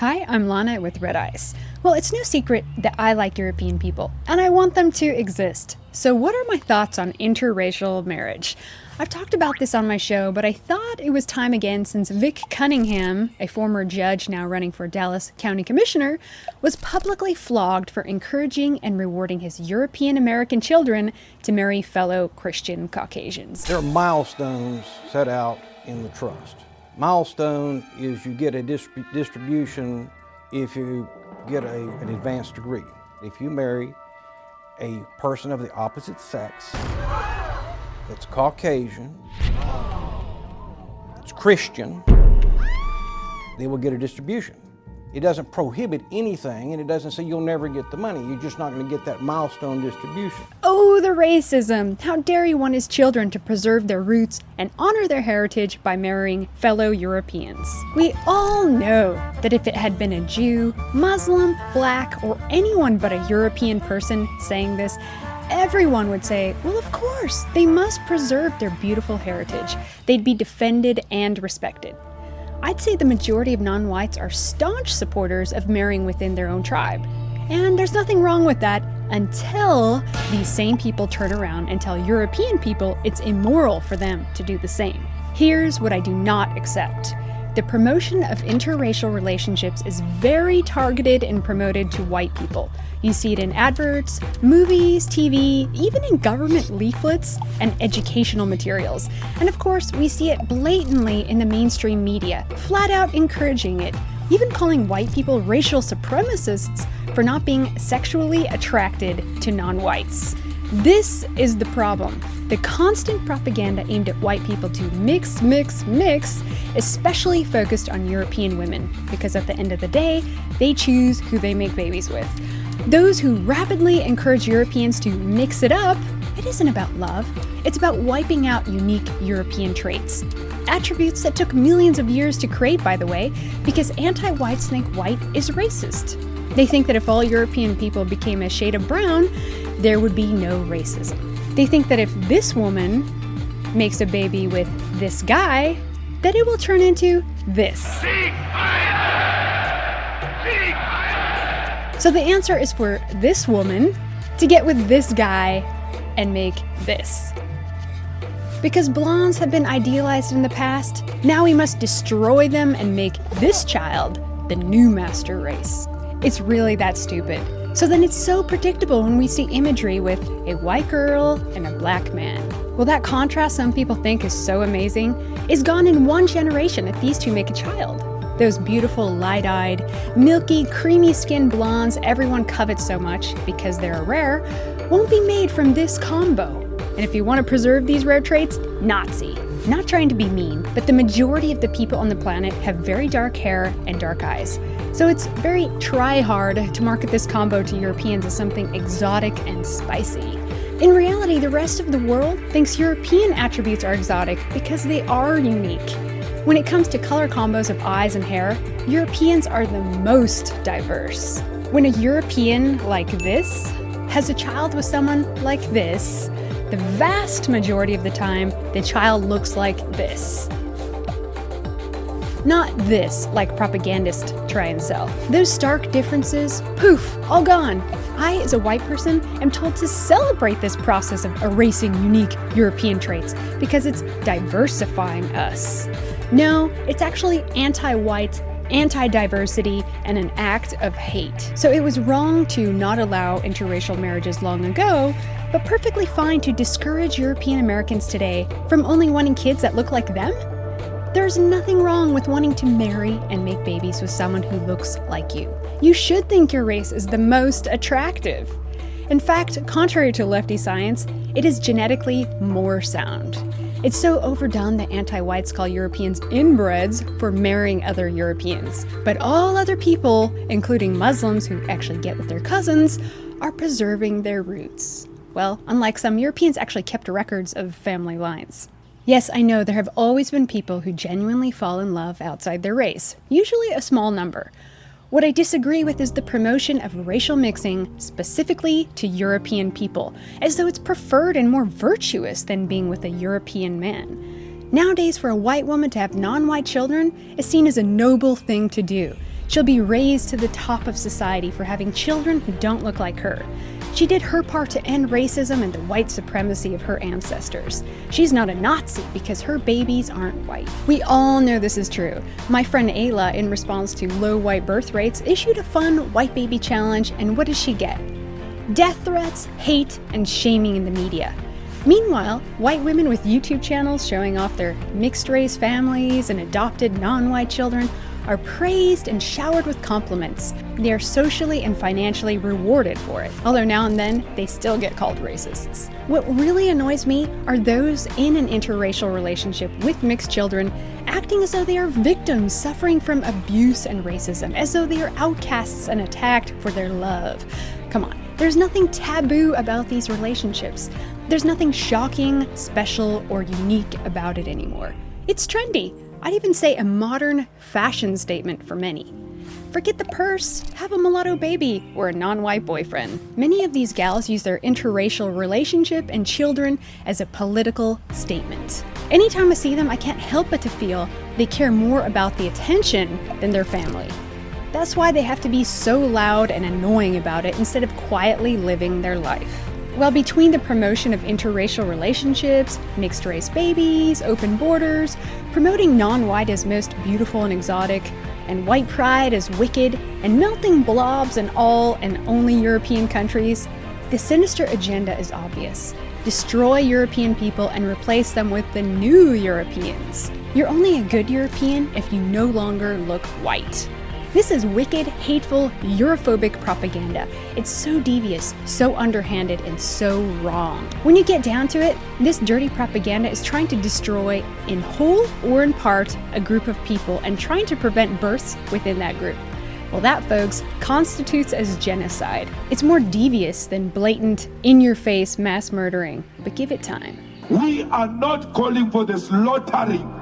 Hi, I'm Lana with Red Ice. Well, it's no secret that I like European people, and I want them to exist. So, what are my thoughts on interracial marriage? I've talked about this on my show, but I thought it was time again since Vic Cunningham, a former judge now running for Dallas County Commissioner, was publicly flogged for encouraging and rewarding his European American children to marry fellow Christian Caucasians. There are milestones set out in the trust. Milestone is you get a distribution if you get a, an advanced degree. If you marry a person of the opposite sex that's Caucasian, that's Christian, they will get a distribution. It doesn't prohibit anything and it doesn't say you'll never get the money. You're just not going to get that milestone distribution. Oh, the racism! How dare he want his children to preserve their roots and honor their heritage by marrying fellow Europeans? We all know that if it had been a Jew, Muslim, black, or anyone but a European person saying this, everyone would say, well, of course, they must preserve their beautiful heritage. They'd be defended and respected. I'd say the majority of non whites are staunch supporters of marrying within their own tribe. And there's nothing wrong with that until these same people turn around and tell European people it's immoral for them to do the same. Here's what I do not accept the promotion of interracial relationships is very targeted and promoted to white people. You see it in adverts, movies, TV, even in government leaflets and educational materials. And of course, we see it blatantly in the mainstream media, flat out encouraging it, even calling white people racial supremacists for not being sexually attracted to non whites. This is the problem. The constant propaganda aimed at white people to mix, mix, mix, especially focused on European women, because at the end of the day, they choose who they make babies with. Those who rapidly encourage Europeans to mix it up, it isn't about love, it's about wiping out unique European traits. Attributes that took millions of years to create, by the way, because anti whites think white is racist. They think that if all European people became a shade of brown, there would be no racism. They think that if this woman makes a baby with this guy, that it will turn into this. So the answer is for this woman to get with this guy and make this. Because blondes have been idealized in the past, now we must destroy them and make this child the new master race. It's really that stupid. So then it's so predictable when we see imagery with a white girl and a black man. Well, that contrast some people think is so amazing is gone in one generation if these two make a child. Those beautiful, light eyed, milky, creamy skinned blondes everyone covets so much because they're rare won't be made from this combo. And if you want to preserve these rare traits, Nazi. Not trying to be mean, but the majority of the people on the planet have very dark hair and dark eyes. So it's very try hard to market this combo to Europeans as something exotic and spicy. In reality, the rest of the world thinks European attributes are exotic because they are unique. When it comes to color combos of eyes and hair, Europeans are the most diverse. When a European like this has a child with someone like this, the vast majority of the time, the child looks like this. Not this, like propagandists try and sell. Those stark differences, poof, all gone. I, as a white person, am told to celebrate this process of erasing unique European traits because it's diversifying us. No, it's actually anti white anti diversity, and an act of hate. So it was wrong to not allow interracial marriages long ago, but perfectly fine to discourage European Americans today from only wanting kids that look like them? There's nothing wrong with wanting to marry and make babies with someone who looks like you. You should think your race is the most attractive. In fact, contrary to lefty science, it is genetically more sound. It's so overdone that anti whites call Europeans inbreds for marrying other Europeans. But all other people, including Muslims who actually get with their cousins, are preserving their roots. Well, unlike some, Europeans actually kept records of family lines. Yes, I know there have always been people who genuinely fall in love outside their race, usually a small number. What I disagree with is the promotion of racial mixing specifically to European people, as though it's preferred and more virtuous than being with a European man. Nowadays, for a white woman to have non white children is seen as a noble thing to do. She'll be raised to the top of society for having children who don't look like her. She did her part to end racism and the white supremacy of her ancestors. She's not a Nazi because her babies aren't white. We all know this is true. My friend Ayla, in response to low white birth rates, issued a fun white baby challenge, and what does she get? Death threats, hate, and shaming in the media. Meanwhile, white women with YouTube channels showing off their mixed race families and adopted non white children are praised and showered with compliments. They are socially and financially rewarded for it, although now and then they still get called racists. What really annoys me are those in an interracial relationship with mixed children acting as though they are victims suffering from abuse and racism, as though they are outcasts and attacked for their love. Come on, there's nothing taboo about these relationships. There's nothing shocking, special, or unique about it anymore. It's trendy. I'd even say a modern fashion statement for many. Forget the purse, have a mulatto baby, or a non white boyfriend. Many of these gals use their interracial relationship and children as a political statement. Anytime I see them, I can't help but to feel they care more about the attention than their family. That's why they have to be so loud and annoying about it instead of quietly living their life. Well, between the promotion of interracial relationships, mixed race babies, open borders, promoting non white as most beautiful and exotic, and white pride as wicked, and melting blobs in all and only European countries, the sinister agenda is obvious. Destroy European people and replace them with the new Europeans. You're only a good European if you no longer look white. This is wicked, hateful, Europhobic propaganda. It's so devious, so underhanded, and so wrong. When you get down to it, this dirty propaganda is trying to destroy, in whole or in part, a group of people and trying to prevent births within that group. Well, that, folks, constitutes as genocide. It's more devious than blatant, in your face mass murdering, but give it time. We are not calling for the slaughtering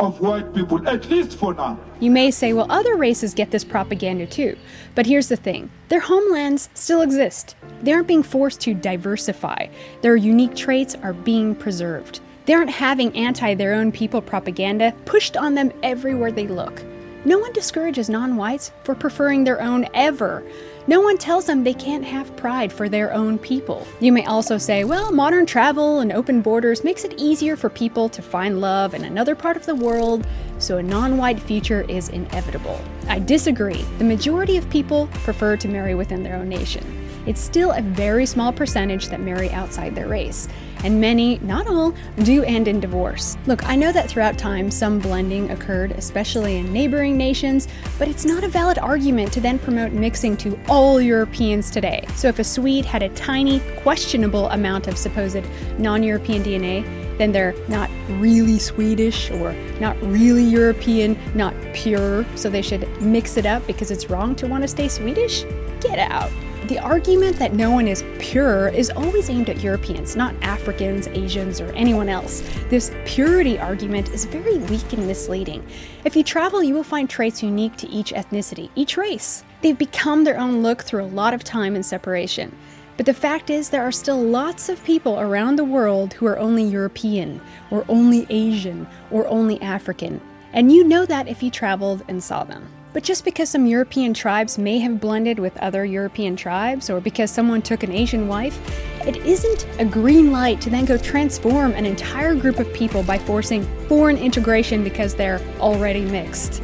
of white people, at least for now. You may say, well, other races get this propaganda too. But here's the thing their homelands still exist. They aren't being forced to diversify, their unique traits are being preserved. They aren't having anti their own people propaganda pushed on them everywhere they look. No one discourages non whites for preferring their own ever. No one tells them they can't have pride for their own people. You may also say, well, modern travel and open borders makes it easier for people to find love in another part of the world, so a non white future is inevitable. I disagree. The majority of people prefer to marry within their own nation it's still a very small percentage that marry outside their race, and many, not all, do end in divorce. Look, I know that throughout time some blending occurred, especially in neighboring nations, but it's not a valid argument to then promote mixing to all Europeans today. So if a Swede had a tiny, questionable amount of supposed non European DNA, then they're not really Swedish or not really European, not pure, so they should mix it up because it's wrong to want to stay Swedish? Get out. The argument that no one is pure is always aimed at Europeans, not Africans, Asians, or anyone else. This purity argument is very weak and misleading. If you travel, you will find traits unique to each ethnicity, each race. They've become their own look through a lot of time and separation. But the fact is, there are still lots of people around the world who are only European, or only Asian, or only African. And you know that if you traveled and saw them. But just because some European tribes may have blended with other European tribes, or because someone took an Asian wife, it isn't a green light to then go transform an entire group of people by forcing foreign integration because they're already mixed.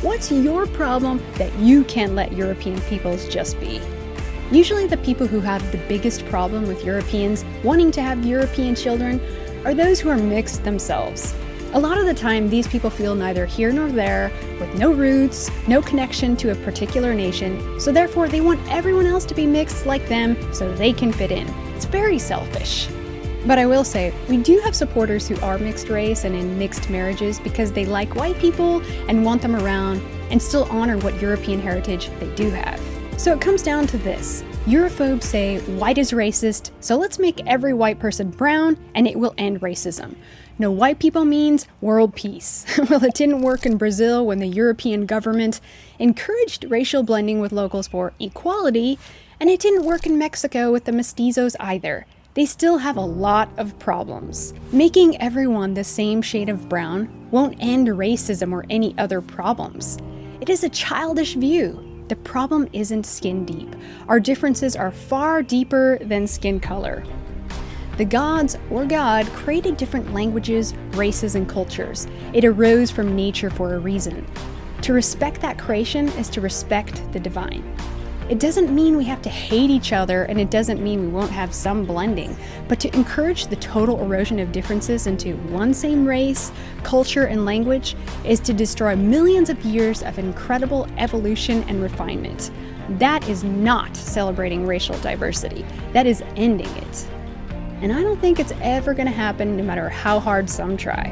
What's your problem that you can't let European peoples just be? Usually, the people who have the biggest problem with Europeans wanting to have European children are those who are mixed themselves. A lot of the time, these people feel neither here nor there, with no roots, no connection to a particular nation, so therefore they want everyone else to be mixed like them so they can fit in. It's very selfish. But I will say, we do have supporters who are mixed race and in mixed marriages because they like white people and want them around and still honor what European heritage they do have. So it comes down to this Europhobes say white is racist, so let's make every white person brown and it will end racism. No white people means world peace. well, it didn't work in Brazil when the European government encouraged racial blending with locals for equality, and it didn't work in Mexico with the mestizos either. They still have a lot of problems. Making everyone the same shade of brown won't end racism or any other problems. It is a childish view. The problem isn't skin deep. Our differences are far deeper than skin color. The gods, or God, created different languages, races, and cultures. It arose from nature for a reason. To respect that creation is to respect the divine. It doesn't mean we have to hate each other, and it doesn't mean we won't have some blending, but to encourage the total erosion of differences into one same race, culture, and language is to destroy millions of years of incredible evolution and refinement. That is not celebrating racial diversity, that is ending it. And I don't think it's ever going to happen no matter how hard some try.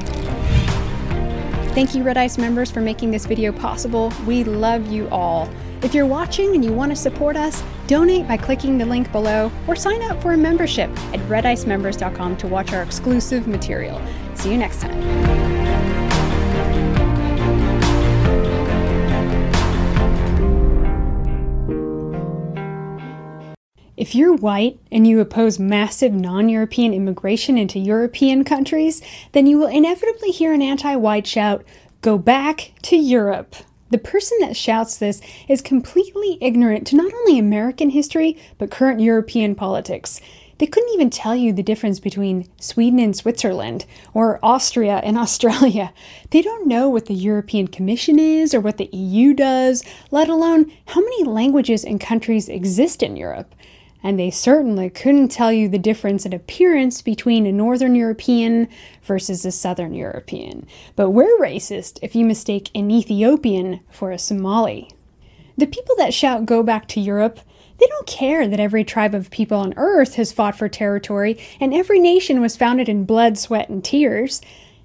Thank you, Red Ice members, for making this video possible. We love you all. If you're watching and you want to support us, donate by clicking the link below or sign up for a membership at redicemembers.com to watch our exclusive material. See you next time. If you're white and you oppose massive non European immigration into European countries, then you will inevitably hear an anti white shout, Go back to Europe. The person that shouts this is completely ignorant to not only American history, but current European politics. They couldn't even tell you the difference between Sweden and Switzerland, or Austria and Australia. They don't know what the European Commission is or what the EU does, let alone how many languages and countries exist in Europe and they certainly couldn't tell you the difference in appearance between a Northern European versus a Southern European. But we're racist if you mistake an Ethiopian for a Somali. The people that shout, go back to Europe, they don't care that every tribe of people on earth has fought for territory and every nation was founded in blood, sweat, and tears.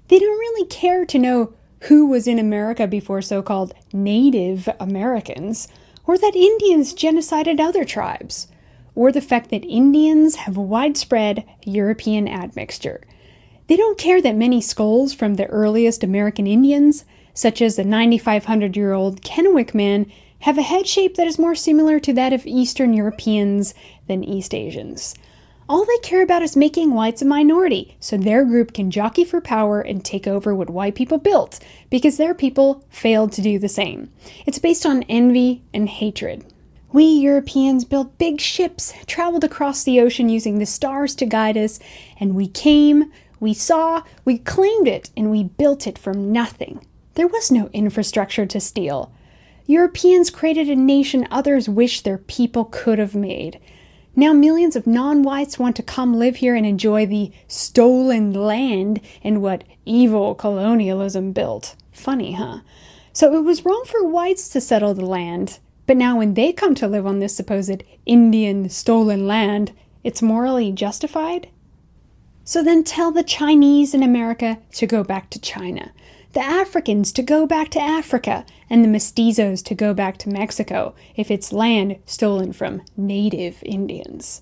They don't really care to know who was in America before so called Native Americans, or that Indians genocided other tribes or the fact that Indians have widespread European admixture. They don't care that many skulls from the earliest American Indians, such as the 9,500 year old Kennewick man, have a head shape that is more similar to that of Eastern Europeans than East Asians. All they care about is making whites a minority so their group can jockey for power and take over what white people built because their people failed to do the same. It's based on envy and hatred. We Europeans built big ships, traveled across the ocean using the stars to guide us, and we came, we saw, we claimed it, and we built it from nothing. There was no infrastructure to steal. Europeans created a nation others wish their people could have made. Now millions of non whites want to come live here and enjoy the stolen land and what evil colonialism built. Funny, huh? So it was wrong for whites to settle the land. But now, when they come to live on this supposed Indian stolen land, it's morally justified? So then tell the Chinese in America to go back to China, the Africans to go back to Africa, and the mestizos to go back to Mexico if it's land stolen from native Indians.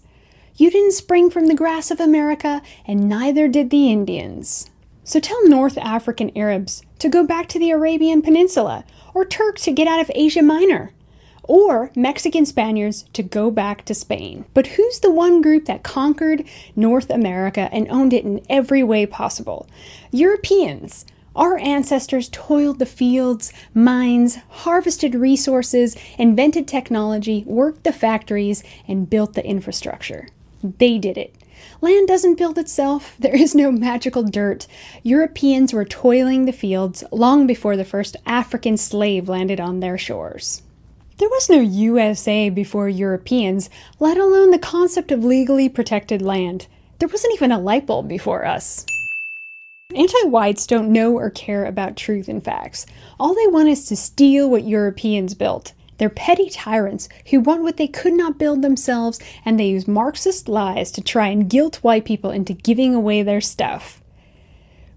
You didn't spring from the grass of America, and neither did the Indians. So tell North African Arabs to go back to the Arabian Peninsula, or Turks to get out of Asia Minor or Mexican Spaniards to go back to Spain. But who's the one group that conquered North America and owned it in every way possible? Europeans. Our ancestors toiled the fields, mines, harvested resources, invented technology, worked the factories, and built the infrastructure. They did it. Land doesn't build itself. There is no magical dirt. Europeans were toiling the fields long before the first African slave landed on their shores. There was no USA before Europeans, let alone the concept of legally protected land. There wasn't even a light bulb before us. Anti whites don't know or care about truth and facts. All they want is to steal what Europeans built. They're petty tyrants who want what they could not build themselves, and they use Marxist lies to try and guilt white people into giving away their stuff.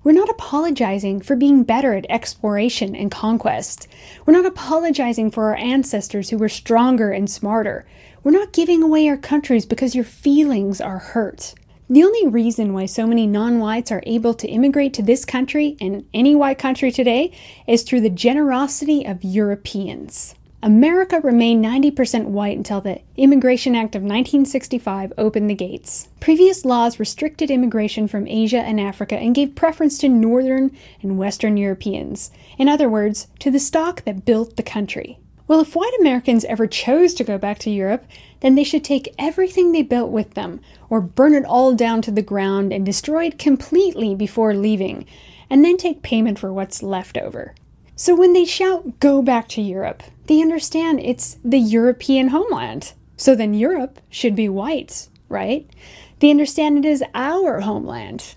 We're not apologizing for being better at exploration and conquest. We're not apologizing for our ancestors who were stronger and smarter. We're not giving away our countries because your feelings are hurt. The only reason why so many non whites are able to immigrate to this country and any white country today is through the generosity of Europeans. America remained 90% white until the Immigration Act of 1965 opened the gates. Previous laws restricted immigration from Asia and Africa and gave preference to Northern and Western Europeans. In other words, to the stock that built the country. Well, if white Americans ever chose to go back to Europe, then they should take everything they built with them, or burn it all down to the ground and destroy it completely before leaving, and then take payment for what's left over. So when they shout, go back to Europe, they understand it's the European homeland. So then Europe should be white, right? They understand it is our homeland.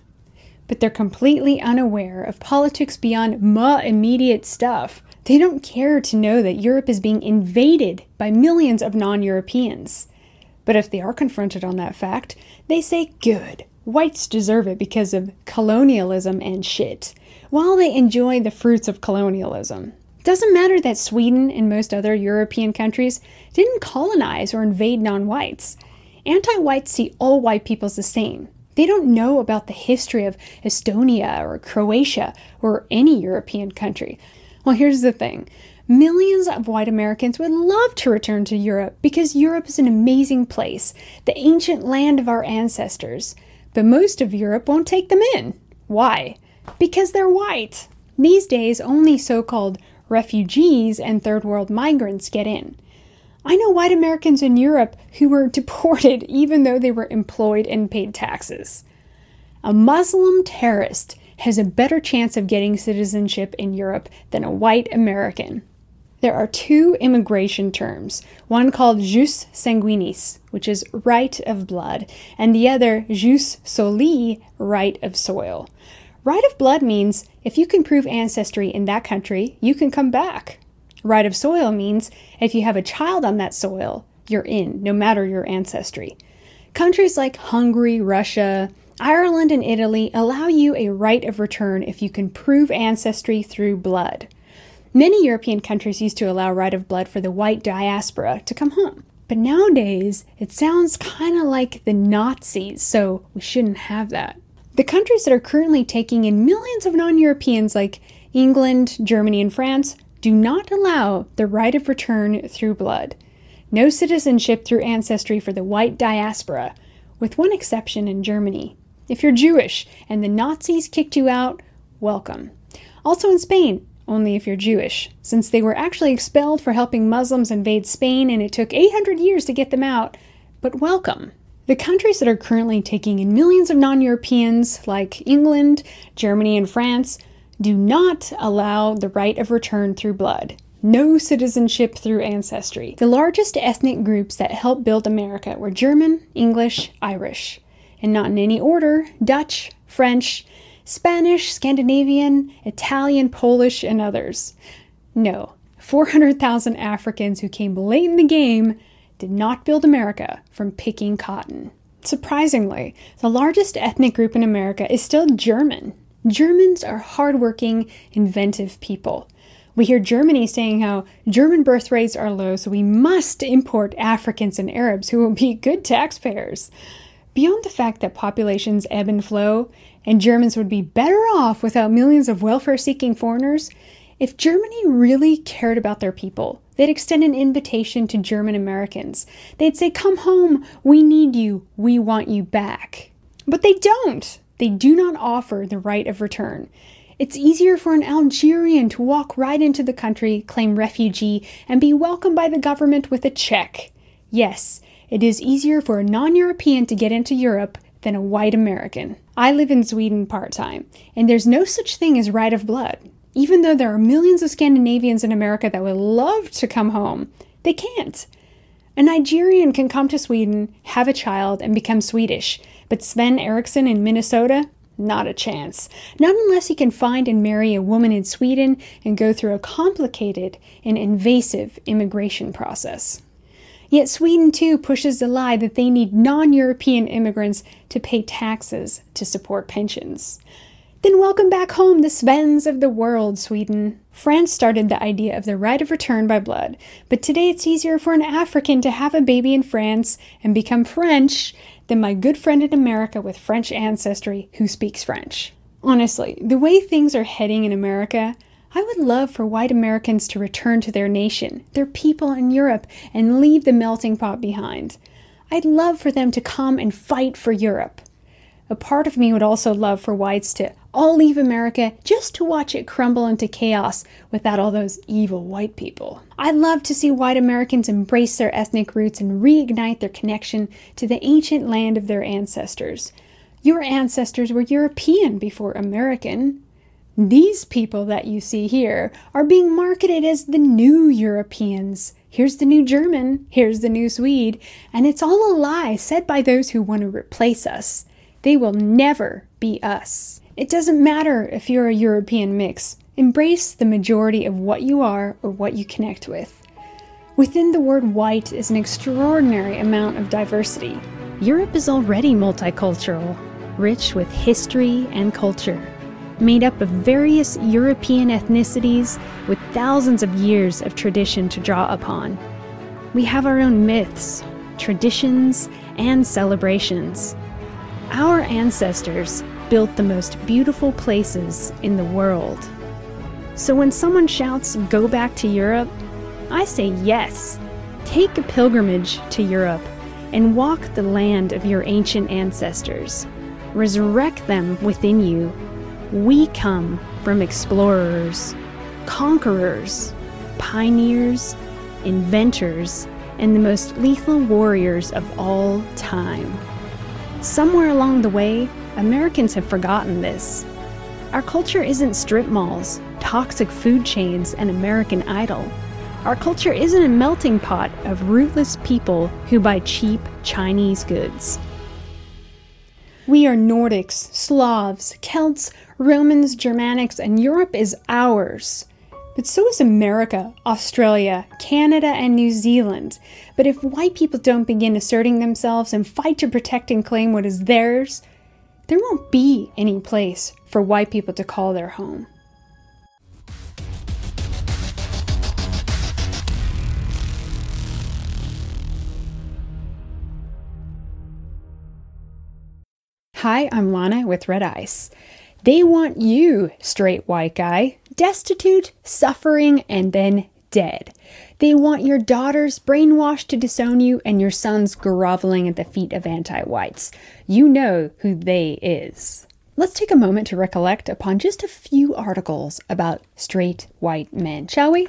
But they're completely unaware of politics beyond ma immediate stuff. They don't care to know that Europe is being invaded by millions of non Europeans. But if they are confronted on that fact, they say, good, whites deserve it because of colonialism and shit while they enjoy the fruits of colonialism. Doesn't matter that Sweden and most other European countries didn't colonize or invade non whites. Anti whites see all white peoples the same. They don't know about the history of Estonia or Croatia or any European country. Well, here's the thing millions of white Americans would love to return to Europe because Europe is an amazing place, the ancient land of our ancestors. But most of Europe won't take them in. Why? because they're white. These days, only so called refugees and third world migrants get in. I know white Americans in Europe who were deported even though they were employed and paid taxes. A Muslim terrorist has a better chance of getting citizenship in Europe than a white American. There are two immigration terms, one called jus sanguinis, which is right of blood, and the other jus soli, right of soil. Right of blood means if you can prove ancestry in that country, you can come back. Right of soil means if you have a child on that soil, you're in, no matter your ancestry. Countries like Hungary, Russia, Ireland, and Italy allow you a right of return if you can prove ancestry through blood. Many European countries used to allow right of blood for the white diaspora to come home. But nowadays, it sounds kind of like the Nazis, so we shouldn't have that. The countries that are currently taking in millions of non Europeans, like England, Germany, and France, do not allow the right of return through blood. No citizenship through ancestry for the white diaspora, with one exception in Germany. If you're Jewish and the Nazis kicked you out, welcome. Also in Spain, only if you're Jewish, since they were actually expelled for helping Muslims invade Spain and it took 800 years to get them out, but welcome. The countries that are currently taking in millions of non Europeans, like England, Germany, and France, do not allow the right of return through blood. No citizenship through ancestry. The largest ethnic groups that helped build America were German, English, Irish, and not in any order Dutch, French, Spanish, Scandinavian, Italian, Polish, and others. No, 400,000 Africans who came late in the game did not build America from picking cotton. Surprisingly, the largest ethnic group in America is still German. Germans are hardworking, inventive people. We hear Germany saying how German birth rates are low, so we must import Africans and Arabs who will be good taxpayers. Beyond the fact that populations ebb and flow, and Germans would be better off without millions of welfare seeking foreigners, if Germany really cared about their people, they'd extend an invitation to German Americans. They'd say, Come home, we need you, we want you back. But they don't. They do not offer the right of return. It's easier for an Algerian to walk right into the country, claim refugee, and be welcomed by the government with a check. Yes, it is easier for a non European to get into Europe than a white American. I live in Sweden part time, and there's no such thing as right of blood. Even though there are millions of Scandinavians in America that would love to come home, they can't. A Nigerian can come to Sweden, have a child, and become Swedish, but Sven Eriksson in Minnesota? Not a chance. Not unless he can find and marry a woman in Sweden and go through a complicated and invasive immigration process. Yet Sweden too pushes the lie that they need non European immigrants to pay taxes to support pensions. Then welcome back home the Svens of the world, Sweden. France started the idea of the right of return by blood, but today it's easier for an African to have a baby in France and become French than my good friend in America with French ancestry who speaks French. Honestly, the way things are heading in America, I would love for white Americans to return to their nation, their people in Europe, and leave the melting pot behind. I'd love for them to come and fight for Europe. A part of me would also love for whites to all leave America just to watch it crumble into chaos without all those evil white people. I'd love to see white Americans embrace their ethnic roots and reignite their connection to the ancient land of their ancestors. Your ancestors were European before American. These people that you see here are being marketed as the new Europeans. Here's the new German, here's the new Swede, and it's all a lie said by those who want to replace us. They will never be us. It doesn't matter if you're a European mix. Embrace the majority of what you are or what you connect with. Within the word white is an extraordinary amount of diversity. Europe is already multicultural, rich with history and culture, made up of various European ethnicities with thousands of years of tradition to draw upon. We have our own myths, traditions, and celebrations. Our ancestors built the most beautiful places in the world. So when someone shouts, go back to Europe, I say yes. Take a pilgrimage to Europe and walk the land of your ancient ancestors. Resurrect them within you. We come from explorers, conquerors, pioneers, inventors, and the most lethal warriors of all time. Somewhere along the way, Americans have forgotten this. Our culture isn't strip malls, toxic food chains, and American Idol. Our culture isn't a melting pot of rootless people who buy cheap Chinese goods. We are Nordics, Slavs, Celts, Romans, Germanics, and Europe is ours. But so is America, Australia, Canada, and New Zealand. But if white people don't begin asserting themselves and fight to protect and claim what is theirs, there won't be any place for white people to call their home. Hi, I'm Lana with Red Ice. They want you, straight white guy, destitute, suffering, and then dead. They want your daughters brainwashed to disown you and your sons groveling at the feet of anti whites. You know who they is. Let's take a moment to recollect upon just a few articles about straight white men, shall we?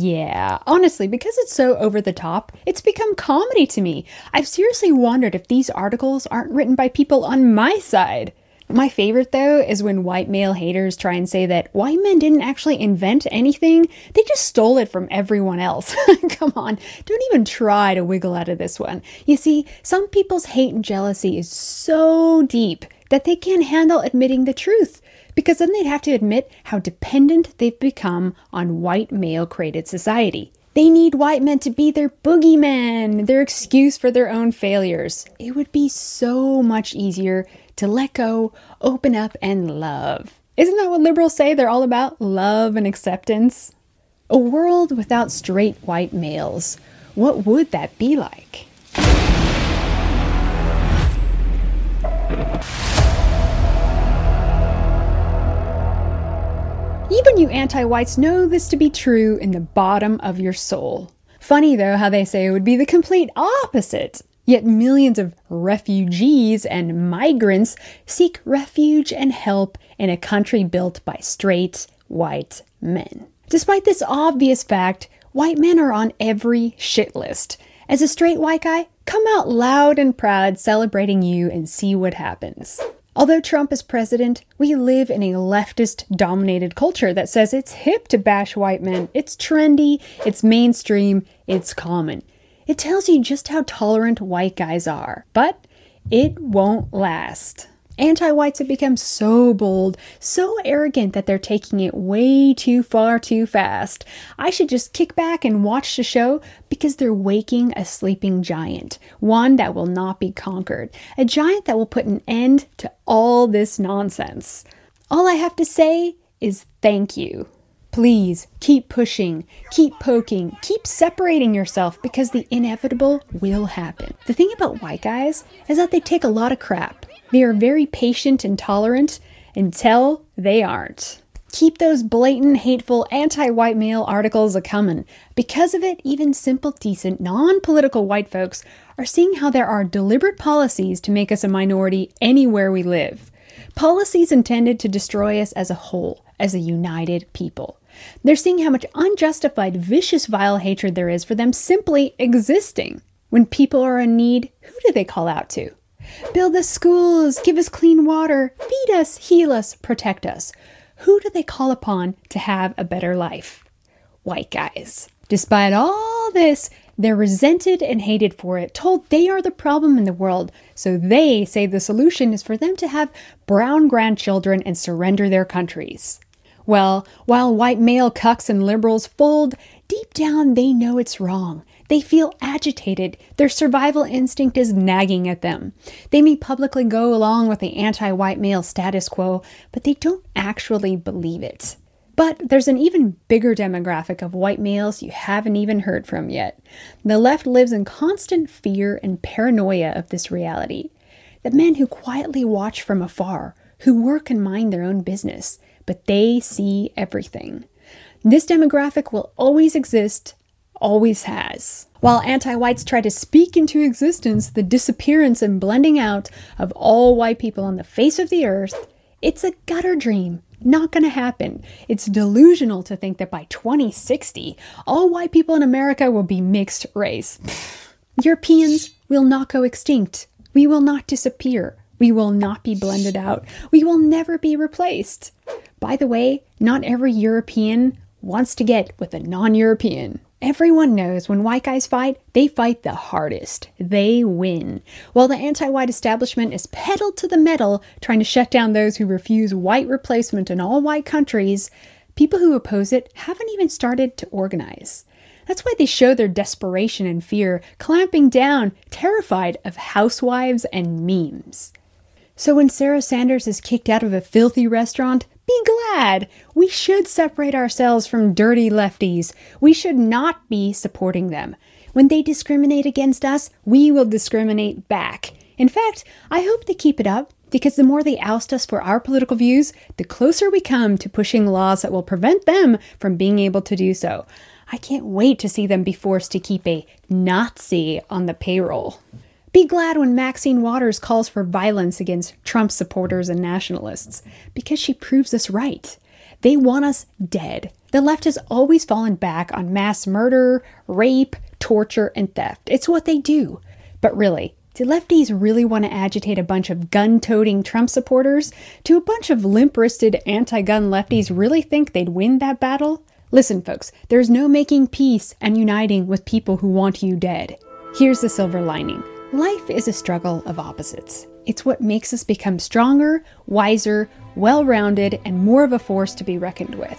Yeah, honestly, because it's so over the top, it's become comedy to me. I've seriously wondered if these articles aren't written by people on my side. My favorite, though, is when white male haters try and say that white men didn't actually invent anything, they just stole it from everyone else. Come on, don't even try to wiggle out of this one. You see, some people's hate and jealousy is so deep that they can't handle admitting the truth because then they'd have to admit how dependent they've become on white male created society. They need white men to be their boogeyman, their excuse for their own failures. It would be so much easier to let go, open up, and love. Isn't that what liberals say they're all about? Love and acceptance? A world without straight white males. What would that be like? Even you anti whites know this to be true in the bottom of your soul. Funny though how they say it would be the complete opposite. Yet millions of refugees and migrants seek refuge and help in a country built by straight white men. Despite this obvious fact, white men are on every shit list. As a straight white guy, come out loud and proud celebrating you and see what happens. Although Trump is president, we live in a leftist dominated culture that says it's hip to bash white men, it's trendy, it's mainstream, it's common. It tells you just how tolerant white guys are, but it won't last. Anti whites have become so bold, so arrogant that they're taking it way too far too fast. I should just kick back and watch the show because they're waking a sleeping giant, one that will not be conquered, a giant that will put an end to all this nonsense. All I have to say is thank you. Please keep pushing, keep poking, keep separating yourself because the inevitable will happen. The thing about white guys is that they take a lot of crap. They are very patient and tolerant until they aren't. Keep those blatant, hateful, anti white male articles a comin'. Because of it, even simple, decent, non political white folks are seeing how there are deliberate policies to make us a minority anywhere we live. Policies intended to destroy us as a whole, as a united people. They're seeing how much unjustified, vicious, vile hatred there is for them simply existing. When people are in need, who do they call out to? Build us schools, give us clean water, feed us, heal us, protect us. Who do they call upon to have a better life? White guys. Despite all this, they're resented and hated for it, told they are the problem in the world, so they say the solution is for them to have brown grandchildren and surrender their countries. Well, while white male cucks and liberals fold, deep down they know it's wrong. They feel agitated. Their survival instinct is nagging at them. They may publicly go along with the anti white male status quo, but they don't actually believe it. But there's an even bigger demographic of white males you haven't even heard from yet. The left lives in constant fear and paranoia of this reality. The men who quietly watch from afar, who work and mind their own business, but they see everything. This demographic will always exist, always has. While anti whites try to speak into existence the disappearance and blending out of all white people on the face of the earth, it's a gutter dream. Not gonna happen. It's delusional to think that by 2060, all white people in America will be mixed race. Europeans will not go extinct. We will not disappear. We will not be blended out. We will never be replaced. By the way, not every European wants to get with a non European. Everyone knows when white guys fight, they fight the hardest. They win. While the anti white establishment is pedal to the metal, trying to shut down those who refuse white replacement in all white countries, people who oppose it haven't even started to organize. That's why they show their desperation and fear, clamping down, terrified of housewives and memes. So when Sarah Sanders is kicked out of a filthy restaurant, be glad. We should separate ourselves from dirty lefties. We should not be supporting them. When they discriminate against us, we will discriminate back. In fact, I hope they keep it up because the more they oust us for our political views, the closer we come to pushing laws that will prevent them from being able to do so. I can't wait to see them be forced to keep a Nazi on the payroll. Be glad when Maxine Waters calls for violence against Trump supporters and nationalists, because she proves us right. They want us dead. The left has always fallen back on mass murder, rape, torture, and theft. It's what they do. But really, do lefties really want to agitate a bunch of gun toting Trump supporters? Do a bunch of limp wristed anti gun lefties really think they'd win that battle? Listen, folks, there's no making peace and uniting with people who want you dead. Here's the silver lining Life is a struggle of opposites. It's what makes us become stronger, wiser, well rounded, and more of a force to be reckoned with.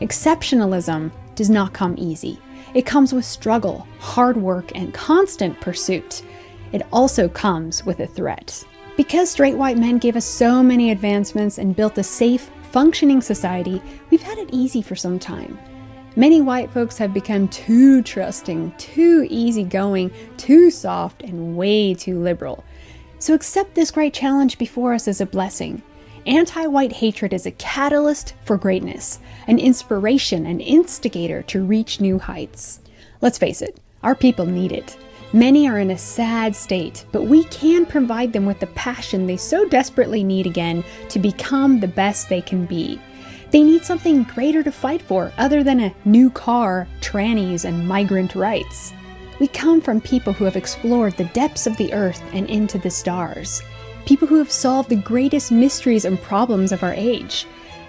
Exceptionalism does not come easy. It comes with struggle, hard work, and constant pursuit. It also comes with a threat. Because straight white men gave us so many advancements and built a safe, functioning society, we've had it easy for some time. Many white folks have become too trusting, too easygoing, too soft, and way too liberal. So accept this great challenge before us as a blessing. Anti white hatred is a catalyst for greatness, an inspiration, an instigator to reach new heights. Let's face it, our people need it. Many are in a sad state, but we can provide them with the passion they so desperately need again to become the best they can be. They need something greater to fight for other than a new car, trannies, and migrant rights. We come from people who have explored the depths of the earth and into the stars, people who have solved the greatest mysteries and problems of our age.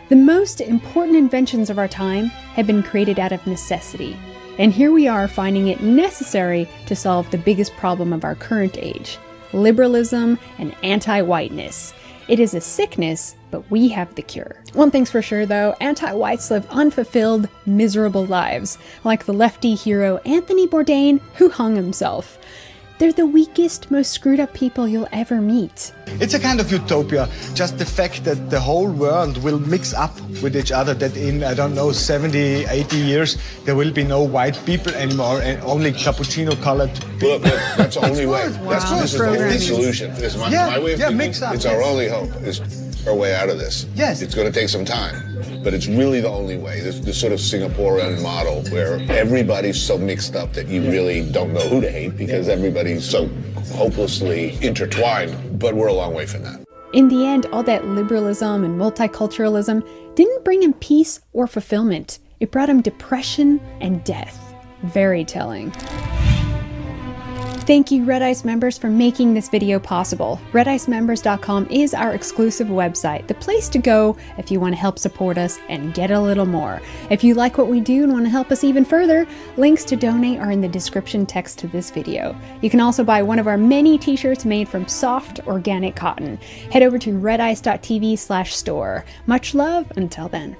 The most important inventions of our time have been created out of necessity, and here we are finding it necessary to solve the biggest problem of our current age liberalism and anti whiteness. It is a sickness, but we have the cure. One thing's for sure though anti whites live unfulfilled, miserable lives, like the lefty hero Anthony Bourdain, who hung himself. They're the weakest, most screwed up people you'll ever meet. It's a kind of utopia. Just the fact that the whole world will mix up with each other, that in, I don't know, 70, 80 years, there will be no white people anymore and only cappuccino colored people. Look, look, that's the only way. Wow. That's, this is the only solution. This is my, Yeah, my way of yeah, thinking. mix up, It's our only hope. Is our way out of this. Yes. It's going to take some time, but it's really the only way. This, this sort of Singaporean model where everybody's so mixed up that you really don't know who to hate because everybody's so hopelessly intertwined. But we're a long way from that. In the end, all that liberalism and multiculturalism didn't bring him peace or fulfillment. It brought him depression and death. Very telling. Thank you, Red Ice members, for making this video possible. RedIceMembers.com is our exclusive website, the place to go if you want to help support us and get a little more. If you like what we do and want to help us even further, links to donate are in the description text to this video. You can also buy one of our many t-shirts made from soft, organic cotton. Head over to redice.tv slash store. Much love until then.